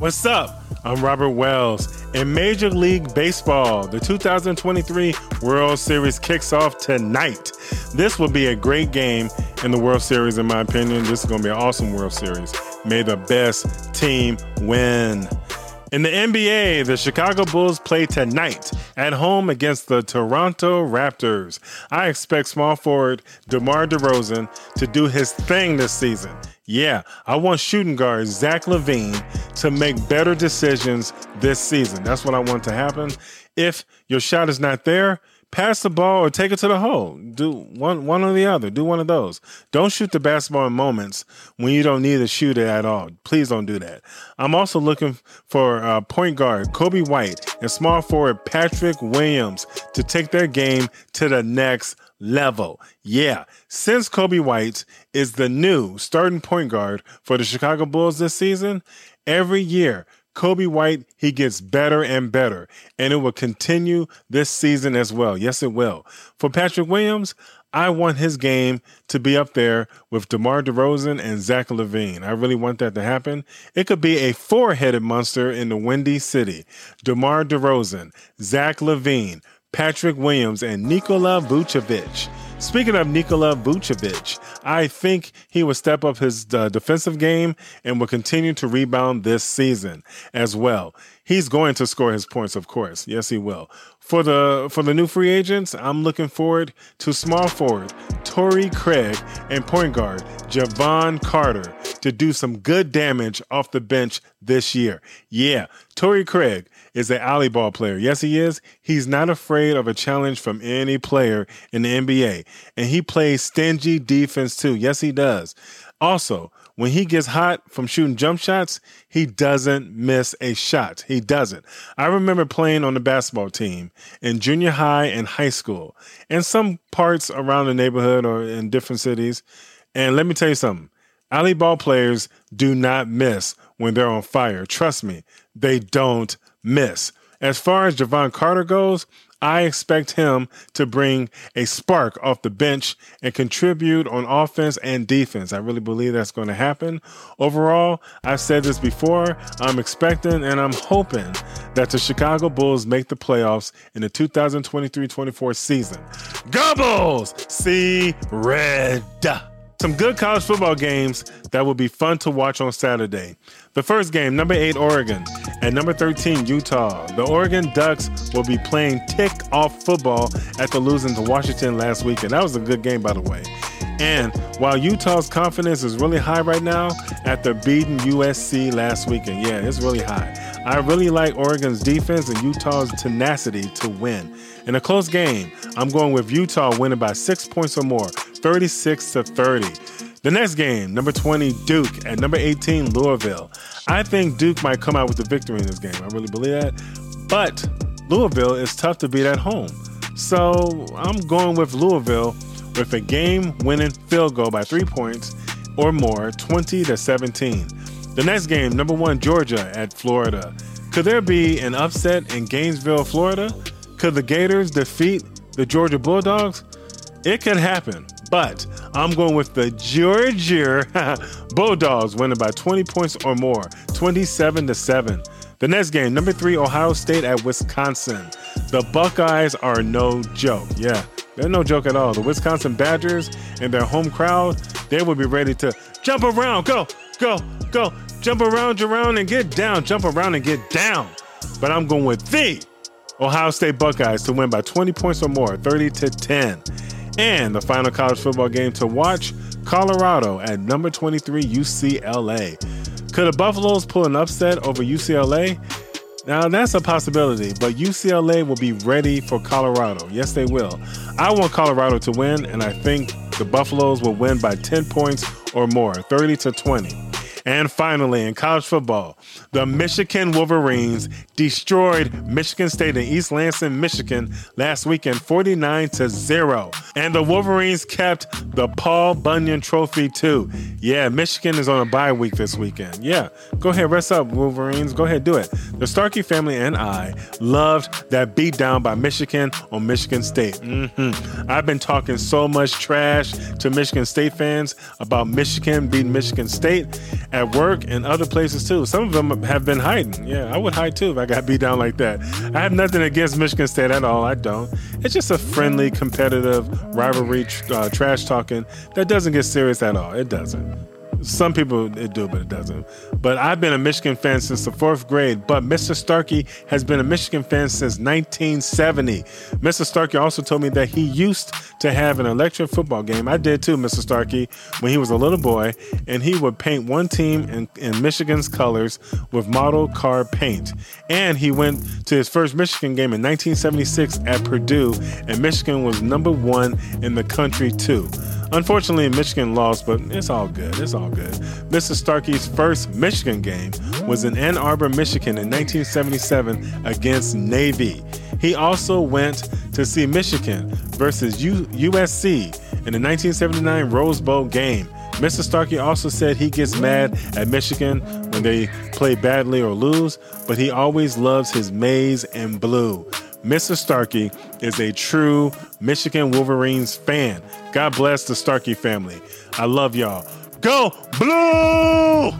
What's up? I'm Robert Wells. In Major League Baseball, the 2023 World Series kicks off tonight. This will be a great game in the World Series, in my opinion. This is going to be an awesome World Series. May the best team win. In the NBA, the Chicago Bulls play tonight at home against the Toronto Raptors. I expect small forward DeMar DeRozan to do his thing this season. Yeah, I want shooting guard Zach LaVine to make better decisions this season. That's what I want to happen. If your shot is not there, pass the ball or take it to the hole. Do one one or the other. Do one of those. Don't shoot the basketball in moments when you don't need to shoot it at all. Please don't do that. I'm also looking for uh, point guard Coby White and small forward Patrick Williams to take their game to the next level. Yeah, since Coby White is the new starting point guard for the Chicago Bulls this season, every year Coby White, he gets better and better, and it will continue this season as well. Yes, it will. For Patrick Williams, I want his game to be up there with DeMar DeRozan and Zach LaVine. I really want that to happen. It could be a four-headed monster in the Windy City. DeMar DeRozan, Zach LaVine, Patrick Williams, and Nikola Vucevic. Speaking of Nikola Vucevic, I think he will step up his uh, defensive game and will continue to rebound this season as well. He's going to score his points, of course. Yes, he will. For the for the new free agents, I'm looking forward to small forward Torrey Craig and point guard Jevon Carter to do some good damage off the bench this year. Yeah, Torrey Craig is an alley ball player. Yes, he is. He's not afraid of a challenge from any player in the NBA, and he plays stingy defense too. Yes, he does. Also, when he gets hot from shooting jump shots, he doesn't miss a shot. He doesn't. I remember playing on the basketball team in junior high and high school, and some parts around the neighborhood or in different cities. And let me tell you something alley ball players do not miss when they're on fire. Trust me, they don't miss. As far as Jevon Carter goes, I expect him to bring a spark off the bench and contribute on offense and defense. I really believe that's going to happen. Overall, I've said this before, I'm expecting and I'm hoping that the Chicago Bulls make the playoffs in the 2023 24 season. Go Bulls! See red. Some good college football games that will be fun to watch on Saturday. The first game, number 8 Oregon and number 13 Utah. The Oregon Ducks will be playing tick off football after losing to Washington last week, and That was a good game, by the way. And while Utah's confidence is really high right now after beating USC last weekend, yeah, it's really high. I really like Oregon's defense and Utah's tenacity to win. In a close game, I'm going with Utah winning by six points or more, 36 to 30. The next game, number 20, Duke, at number 18, Louisville. I think Duke might come out with the victory in this game. I really believe that. But Louisville is tough to beat at home. So I'm going with Louisville with a game winning field goal by three points or more, 20 to 17. The next game, number one, Georgia at Florida. Could there be an upset in Gainesville, Florida? Could the Gators defeat the Georgia Bulldogs? It could happen, but I'm going with the Georgia Bulldogs winning by 20 points or more, 27 to 7. The next game, number three, Ohio State at Wisconsin. The Buckeyes are no joke. Yeah, they're no joke at all. The Wisconsin Badgers and their home crowd, they will be ready to jump around, go, go, go, jump around, around, and get down, jump around and get down. But I'm going with the Ohio State Buckeyes to win by 20 points or more, 30 to 10. And the final college football game to watch Colorado at number 23 UCLA. Could the Buffaloes pull an upset over UCLA? Now, that's a possibility, but UCLA will be ready for Colorado. Yes, they will. I want Colorado to win, and I think the Buffaloes will win by 10 points or more, 30 to 20. And finally, in college football, the Michigan Wolverines destroyed Michigan State in East Lansing, Michigan last weekend 49 to 0. And the Wolverines kept the Paul Bunyan Trophy too. Yeah, Michigan is on a bye week this weekend. Yeah, go ahead, rest up, Wolverines. Go ahead, do it. The Starkey family and I loved that beatdown by Michigan on Michigan State. Mm-hmm. I've been talking so much trash to Michigan State fans about Michigan beating Michigan State at work and other places too. Some of them have been hiding. Yeah, I would hide too if I got beat down like that. I have nothing against Michigan State at all. I don't. It's just a friendly, competitive rivalry, uh, trash talking that doesn't get serious at all. It doesn't. Some people it do, but it doesn't. But I've been a Michigan fan since the fourth grade. But Mr. Starkey has been a Michigan fan since 1970. Mr. Starkey also told me that he used to have an electric football game. I did too, Mr. Starkey, when he was a little boy, and he would paint one team in, in Michigan's colors with model car paint. And he went to his first Michigan game in 1976 at Purdue, and Michigan was number one in the country too. Unfortunately, Michigan lost, but it's all good. It's all good. Mr. Starkey's first Michigan game was in Ann Arbor, Michigan in 1977 against Navy. He also went to see Michigan versus U- USC in the 1979 Rose Bowl game. Mr. Starkey also said he gets mad at Michigan when they play badly or lose, but he always loves his maize and blue. Mr. Starkey is a true Michigan Wolverines fan. God bless the Starkey family. I love y'all. Go Blue!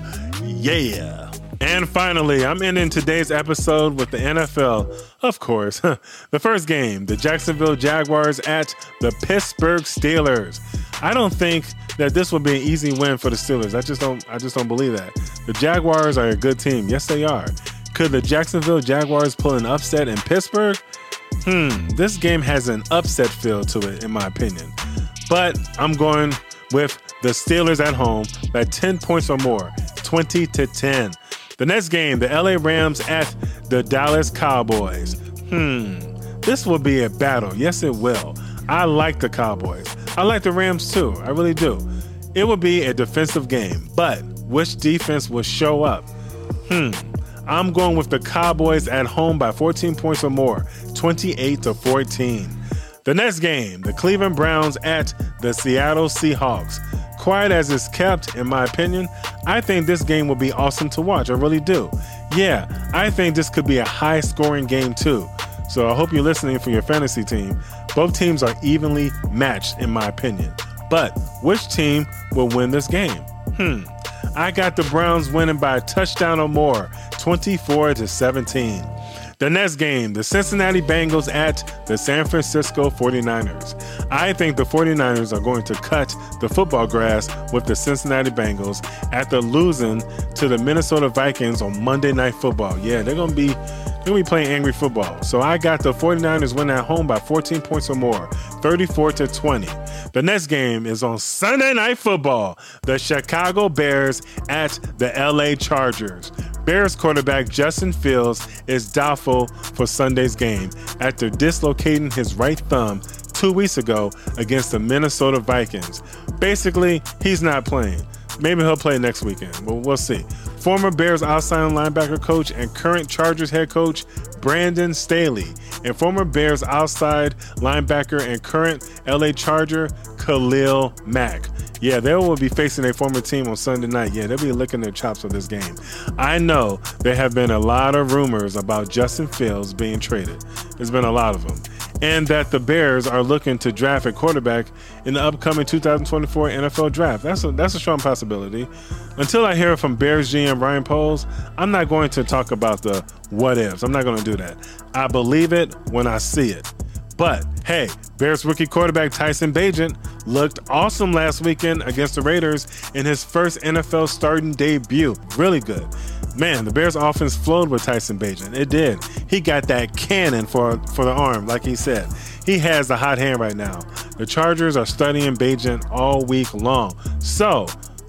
Yeah. And finally, I'm ending today's episode with the NFL. Of course, the first game, the Jacksonville Jaguars at the Pittsburgh Steelers. I don't think that this will be an easy win for the Steelers. I just don't I just don't believe that. The Jaguars are a good team. Yes, they are. Could the Jacksonville Jaguars pull an upset in Pittsburgh? Hmm, this game has an upset feel to it, in my opinion. But I'm going with the Steelers at home by 10 points or more, 20 to 10. The next game, the LA Rams at the Dallas Cowboys. Hmm, this will be a battle. Yes, it will. I like the Cowboys. I like the Rams too. I really do. It will be a defensive game, but which defense will show up? Hmm, I'm going with the Cowboys at home by 14 points or more, 28 to 14. The next game, the Cleveland Browns at the Seattle Seahawks. Quiet as it's kept, in my opinion, I think this game will be awesome to watch. I really do. Yeah, I think this could be a high scoring game too. So I hope you're listening for your fantasy team. Both teams are evenly matched, in my opinion. But which team will win this game? Hmm. I got the Browns winning by a touchdown or more, 24 to 17. The next game, the Cincinnati Bengals at the San Francisco 49ers. I think the 49ers are going to cut the football grass with the Cincinnati Bengals after losing to the Minnesota Vikings on Monday Night Football. Yeah, they're going to be going to be playing angry football. So I got the 49ers win at home by 14 points or more, 34 to 20. The next game is on Sunday Night Football. The Chicago Bears at the LA Chargers. Bears quarterback Justin Fields is doubtful for Sunday's game after dislocating his right thumb two weeks ago against the Minnesota Vikings. Basically, he's not playing. Maybe he'll play next weekend, but we'll see. Former Bears outside linebacker coach and current Chargers head coach Brandon Staley, and former Bears outside linebacker and current LA Charger Khalil Mack. Yeah, they will be facing a former team on Sunday night. Yeah, they'll be licking their chops for this game. I know there have been a lot of rumors about Justin Fields being traded. There's been a lot of them. And that the Bears are looking to draft a quarterback in the upcoming 2024 NFL draft. That's a, that's a strong possibility. Until I hear from Bears GM Ryan Poles, I'm not going to talk about the what ifs. I'm not going to do that. I believe it when I see it. But hey, Bears rookie quarterback Tyson Bagent looked awesome last weekend against the Raiders in his first NFL starting debut. Really good. Man, the Bears offense flowed with Tyson Bagent. It did. He got that cannon for, for the arm, like he said. He has the hot hand right now. The Chargers are studying Bagent all week long. So,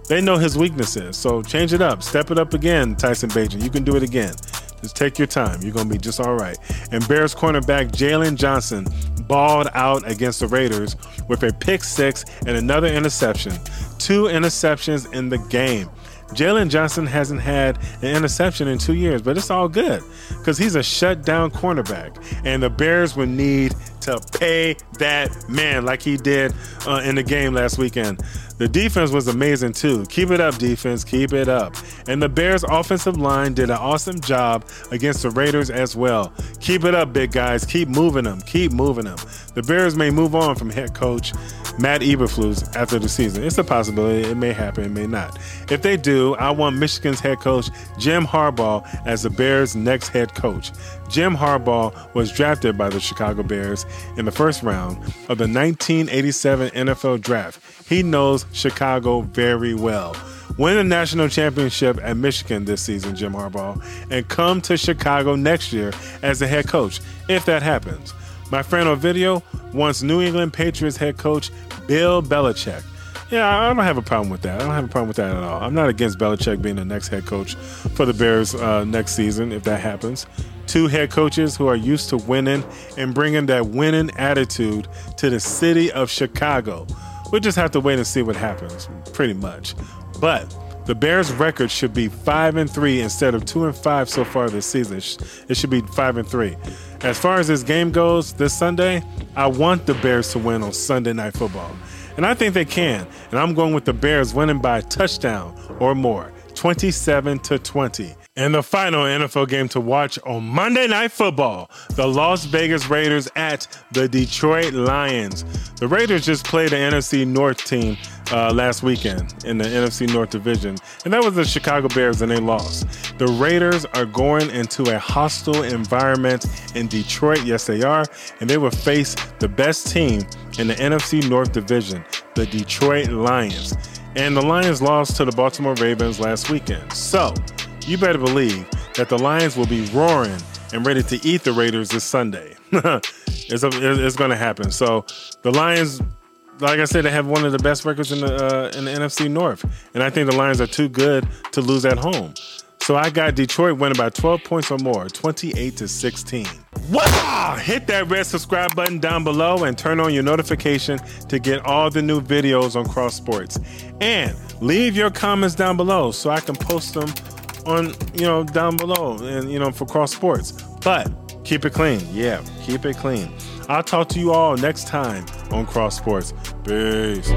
they know his weaknesses. So, change it up. Step it up again, Tyson Bagent. You can do it again. Just take your time. You're to be just all right. And Bears cornerback Jaylon Johnson balled out against the Raiders with a pick six and another interception. Two interceptions in the game. Jaylon Johnson hasn't had an interception in two years, but it's all good because he's a shutdown cornerback. And the Bears would need to pay that man like he did uh, in the game last weekend. The defense was amazing too. Keep it up, defense. Keep it up. And the Bears' offensive line did an awesome job against the Raiders as well. Keep it up, big guys. Keep moving them. Keep moving them. The Bears may move on from head coach Matt Eberflus after the season. It's a possibility. It may happen. It may not. If they do, I want Michigan's head coach Jim Harbaugh as the Bears' next head coach. Jim Harbaugh was drafted by the Chicago Bears in the first round of the 1987 NFL Draft. He knows Chicago very well. Win a national championship at Michigan this season, Jim Harbaugh, and come to Chicago next year as the head coach, if that happens. My friend Ovidio wants New England Patriots head coach Bill Belichick. Yeah, I don't have a problem with that. I don't have a problem with that at all. I'm not against Belichick being the next head coach for the Bears uh, next season if that happens. Two head coaches who are used to winning and bringing that winning attitude to the city of Chicago. We'll just have to wait and see what happens, pretty much. But the Bears' record should be five and three instead of two and five so far this season. It should be five and three. As far as this game goes this Sunday, I want the Bears to win on Sunday Night Football. And I think they can. And I'm going with the Bears winning by a touchdown or more, 27 to 20. And the final NFL game to watch on Monday Night Football the Las Vegas Raiders at the Detroit Lions. The Raiders just played the NFC North team uh, last weekend in the NFC North Division, and that was the Chicago Bears, and they lost. The Raiders are going into a hostile environment in Detroit. Yes, they are, and they will face the best team in the NFC North Division, the Detroit Lions. And the Lions lost to the Baltimore Ravens last weekend. So, you better believe that the Lions will be roaring and ready to eat the Raiders this Sunday. it's, it's going to happen. So the Lions, like I said, they have one of the best records in the uh, in the NFC North, and I think the Lions are too good to lose at home. So I got Detroit winning by 12 points or more, 28 to 16. Wow! Hit that red subscribe button down below and turn on your notification to get all the new videos on Cross Sports. And leave your comments down below so I can post them on you know down below and you know for cross sports. But keep it clean. Yeah, keep it clean. I'll talk to you all next time on Cross Sports. Peace.